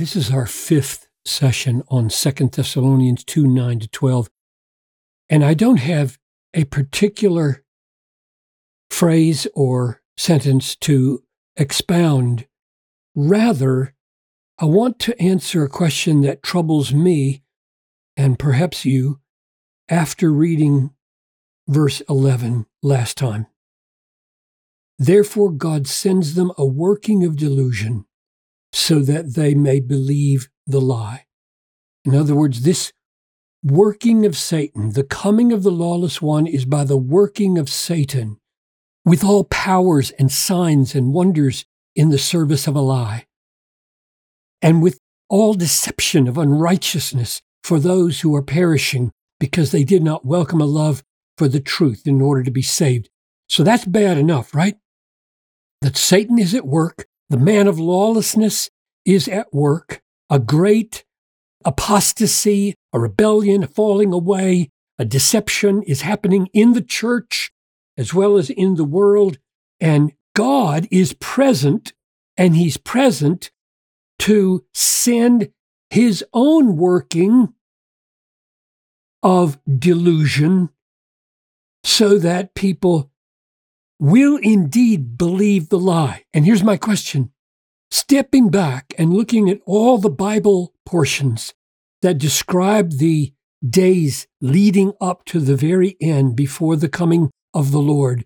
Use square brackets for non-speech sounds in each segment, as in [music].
This is our fifth session on 2 Thessalonians 2 9 to 12. And I don't have a particular phrase or sentence to expound. Rather, I want to answer a question that troubles me and perhaps you after reading verse 11 last time. Therefore, God sends them a working of delusion so that they may believe the lie. In other words, this working of Satan, the coming of the lawless one, is by the working of Satan with all powers and signs and wonders in the service of a lie, and with all deception of unrighteousness for those who are perishing because they did not welcome a love for the truth in order to be saved. So that's bad enough, right? That Satan is at work, the man of lawlessness is at work, a great apostasy, a rebellion, a falling away, a deception is happening in the church as well as in the world. And God is present, and He's present to send His own working of delusion so that people will indeed believe the lie. And here's my question stepping back and looking at all the Bible portions that describe the days leading up to the very end before the coming of the Lord,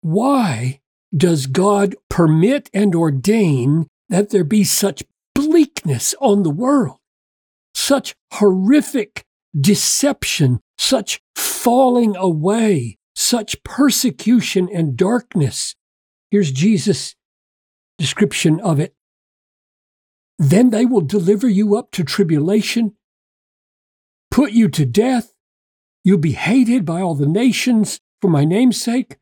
why does God permit and ordain that there be such bleakness on the world, such horrific deception, such falling away, such persecution and darkness? Here's Jesus' description of it. Then they will deliver you up to tribulation, put you to death. You'll be hated by all the nations for my name's sake.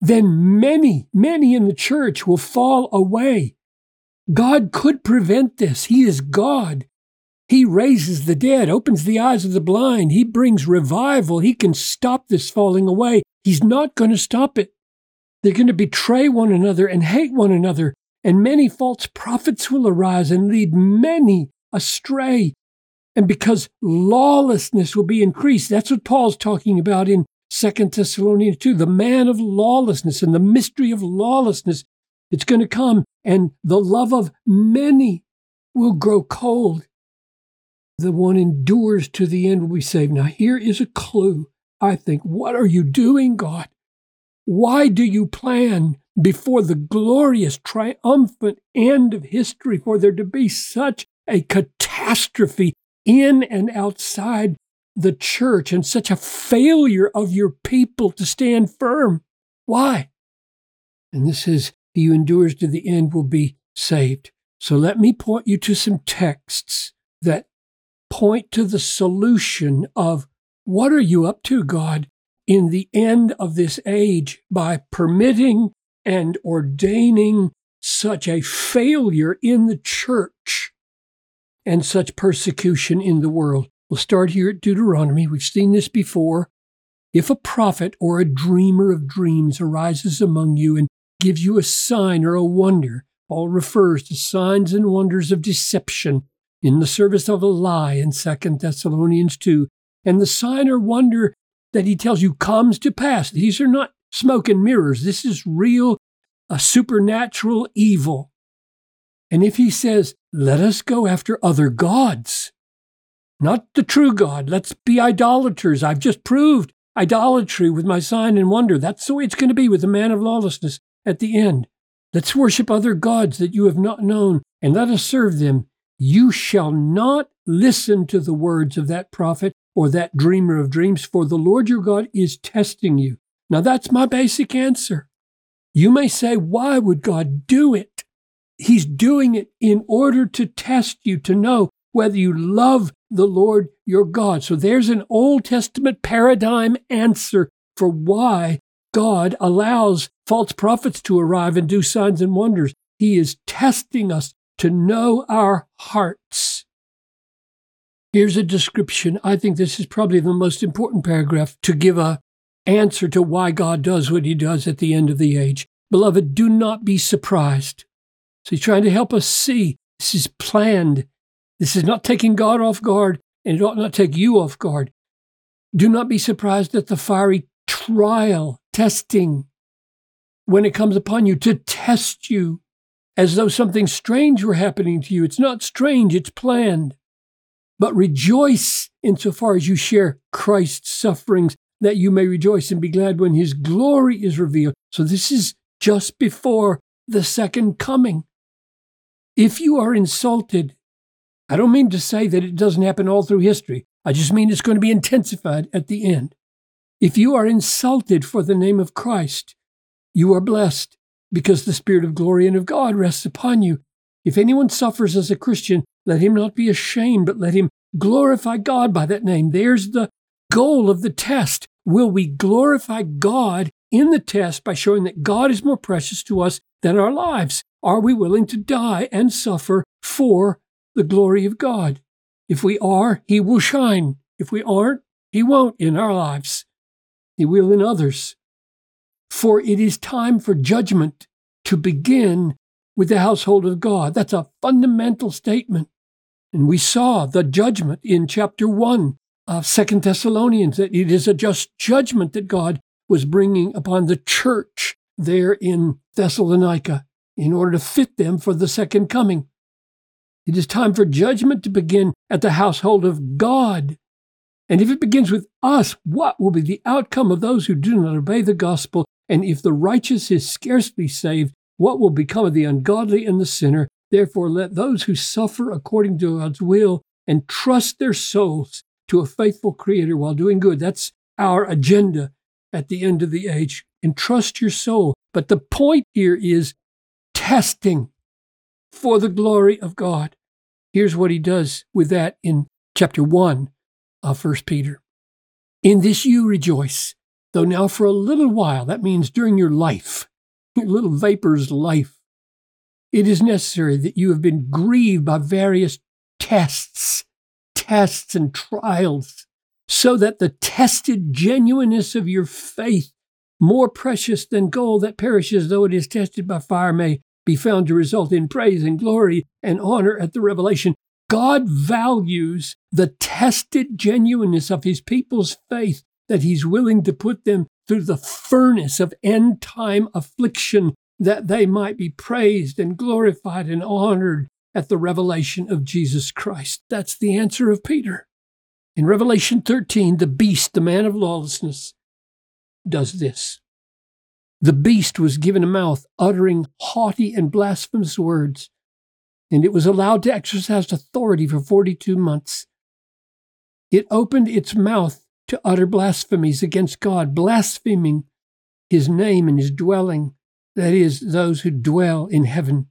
Then many, many in the church will fall away. God could prevent this. He is God. He raises the dead, opens the eyes of the blind. He brings revival. He can stop this falling away. He's not going to stop it. They're going to betray one another and hate one another and many false prophets will arise and lead many astray. And because lawlessness will be increased, that's what Paul's talking about in Second Thessalonians 2, the man of lawlessness and the mystery of lawlessness. It's going to come, and the love of many will grow cold. The one endures to the end will be saved. Now, here is a clue. I think, what are you doing, God? Why do you plan before the glorious, triumphant end of history for there to be such a catastrophe in and outside the church and such a failure of your people to stand firm. Why? And this is, he who endures to the end will be saved. So let me point you to some texts that point to the solution of what are you up to, God, in the end of this age by permitting and ordaining such a failure in the church and such persecution in the world. We'll start here at Deuteronomy. We've seen this before. If a prophet or a dreamer of dreams arises among you and gives you a sign or a wonder, Paul refers to signs and wonders of deception in the service of a lie in 2 Thessalonians 2. And the sign or wonder that he tells you comes to pass. These are not smoke and mirrors. This is real, a supernatural evil. And if he says, let us go after other gods, not the true God, let's be idolaters. I've just proved idolatry with my sign and wonder. That's the way it's going to be with the man of lawlessness at the end. Let's worship other gods that you have not known and let us serve them. You shall not listen to the words of that prophet or that dreamer of dreams, for the Lord your God is testing you now, that's my basic answer. You may say, why would God do it? He's doing it in order to test you to know whether you love the Lord your God. So there's an Old Testament paradigm answer for why God allows false prophets to arrive and do signs and wonders. He is testing us to know our hearts. Here's a description. I think this is probably the most important paragraph to give a answer to why God does what he does at the end of the age. Beloved, do not be surprised. So he's trying to help us see This is planned. This is not taking God off guard, and it ought not take you off guard. Do not be surprised at the fiery trial, testing, when it comes upon you to test you as though something strange were happening to you. It's not strange, it's planned. But rejoice insofar as you share Christ's sufferings, that you may rejoice and be glad when his glory is revealed. So this is just before the second coming. If you are insulted, I don't mean to say that it doesn't happen all through history. I just mean it's going to be intensified at the end. If you are insulted for the name of Christ, you are blessed because the Spirit of glory and of God rests upon you. If anyone suffers as a Christian, let him not be ashamed, but let him glorify God by that name. There's the goal of the test. Will we glorify God in the test by showing that God is more precious to us than our lives? Are we willing to die and suffer for the glory of God? If we are, He will shine. If we aren't, He won't in our lives. He will in others. For it is time for judgment to begin with the household of God. That's a fundamental statement. And we saw the judgment in chapter 1 of Second Thessalonians that it is a just judgment that God was bringing upon the church there in Thessalonica in order to fit them for the second coming. It is time for judgment to begin at the household of God. And if it begins with us, what will be the outcome of those who do not obey the gospel and if the righteous is scarcely saved, what will become of the ungodly and the sinner? Therefore, let those who suffer according to God's will and trust their souls to a faithful Creator while doing good. That's our agenda at the end of the age. Entrust your soul. But the point here is testing for the glory of God. Here's what he does with that in chapter 1 of 1 Peter. In this you rejoice, Though now, for a little while, that means during your life, [laughs] your little vapor's life, it is necessary that you have been grieved by various tests, tests and trials, so that the tested genuineness of your faith, more precious than gold that perishes though it is tested by fire, may be found to result in praise and glory and honor at the revelation. God values the tested genuineness of his people's faith that he's willing to put them through the furnace of end time affliction that they might be praised and glorified and honored at the revelation of Jesus Christ. That's the answer of Peter. In Revelation 13, the beast, the man of lawlessness, does this. The beast was given a mouth uttering haughty and blasphemous words, and it was allowed to exercise authority for 42 months. It opened its mouth to utter blasphemies against God, blaspheming his name and his dwelling, that is, those who dwell in heaven.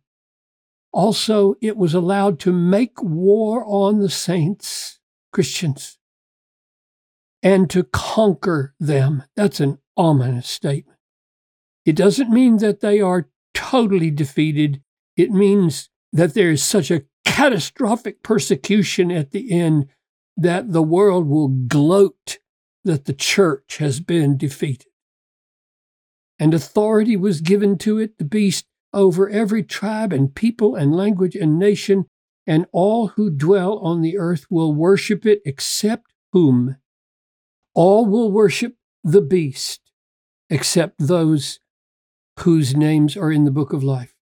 Also, it was allowed to make war on the saints, Christians, and to conquer them. That's an ominous statement. It doesn't mean that they are totally defeated, it means that there is such a catastrophic persecution at the end that the world will gloat that the church has been defeated. And authority was given to it, the beast, over every tribe and people and language and nation, and all who dwell on the earth will worship it, except whom? All will worship the beast, except those whose names are in the book of life.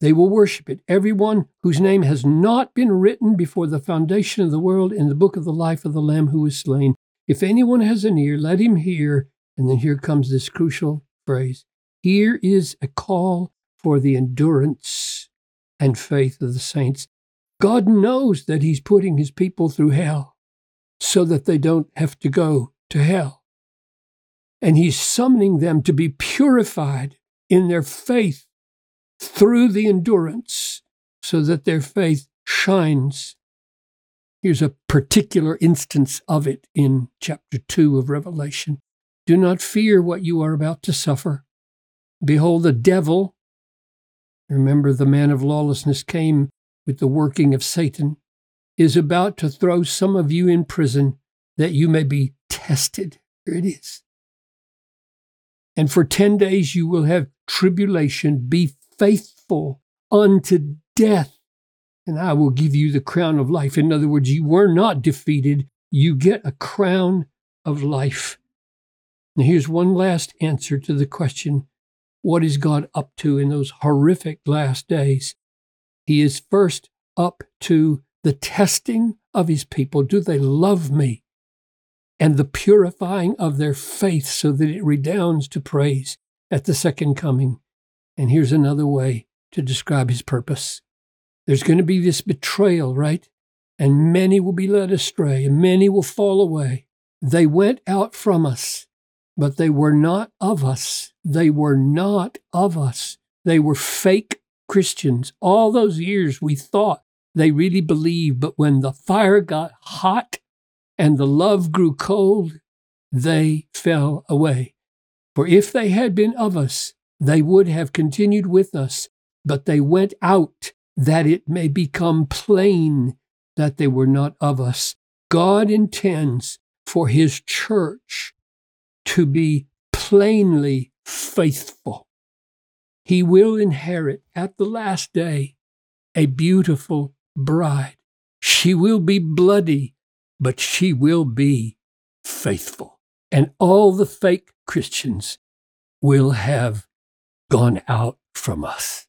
They will worship it. Everyone whose name has not been written before the foundation of the world in the book of the life of the Lamb who was slain if anyone has an ear, let him hear. And then here comes this crucial phrase here is a call for the endurance and faith of the saints. God knows that He's putting His people through hell so that they don't have to go to hell. And He's summoning them to be purified in their faith through the endurance so that their faith shines Here's a particular instance of it in chapter 2 of Revelation. Do not fear what you are about to suffer. Behold, the devil, remember the man of lawlessness came with the working of Satan, is about to throw some of you in prison that you may be tested. Here it is. And for 10 days you will have tribulation. Be faithful unto death, and I will give you the crown of life. In other words, you were not defeated. You get a crown of life. Now, here's one last answer to the question what is God up to in those horrific last days? He is first up to the testing of his people. Do they love me? And the purifying of their faith so that it redounds to praise at the second coming. And here's another way to describe his purpose there's going to be this betrayal, right? And many will be led astray, and many will fall away. They went out from us, but they were not of us. They were not of us. They were fake Christians. All those years we thought they really believed, but when the fire got hot and the love grew cold, they fell away. For if they had been of us, they would have continued with us, but they went out that it may become plain that they were not of us. God intends for his church to be plainly faithful. He will inherit at the last day a beautiful bride. She will be bloody, but she will be faithful. And all the fake Christians will have gone out from us.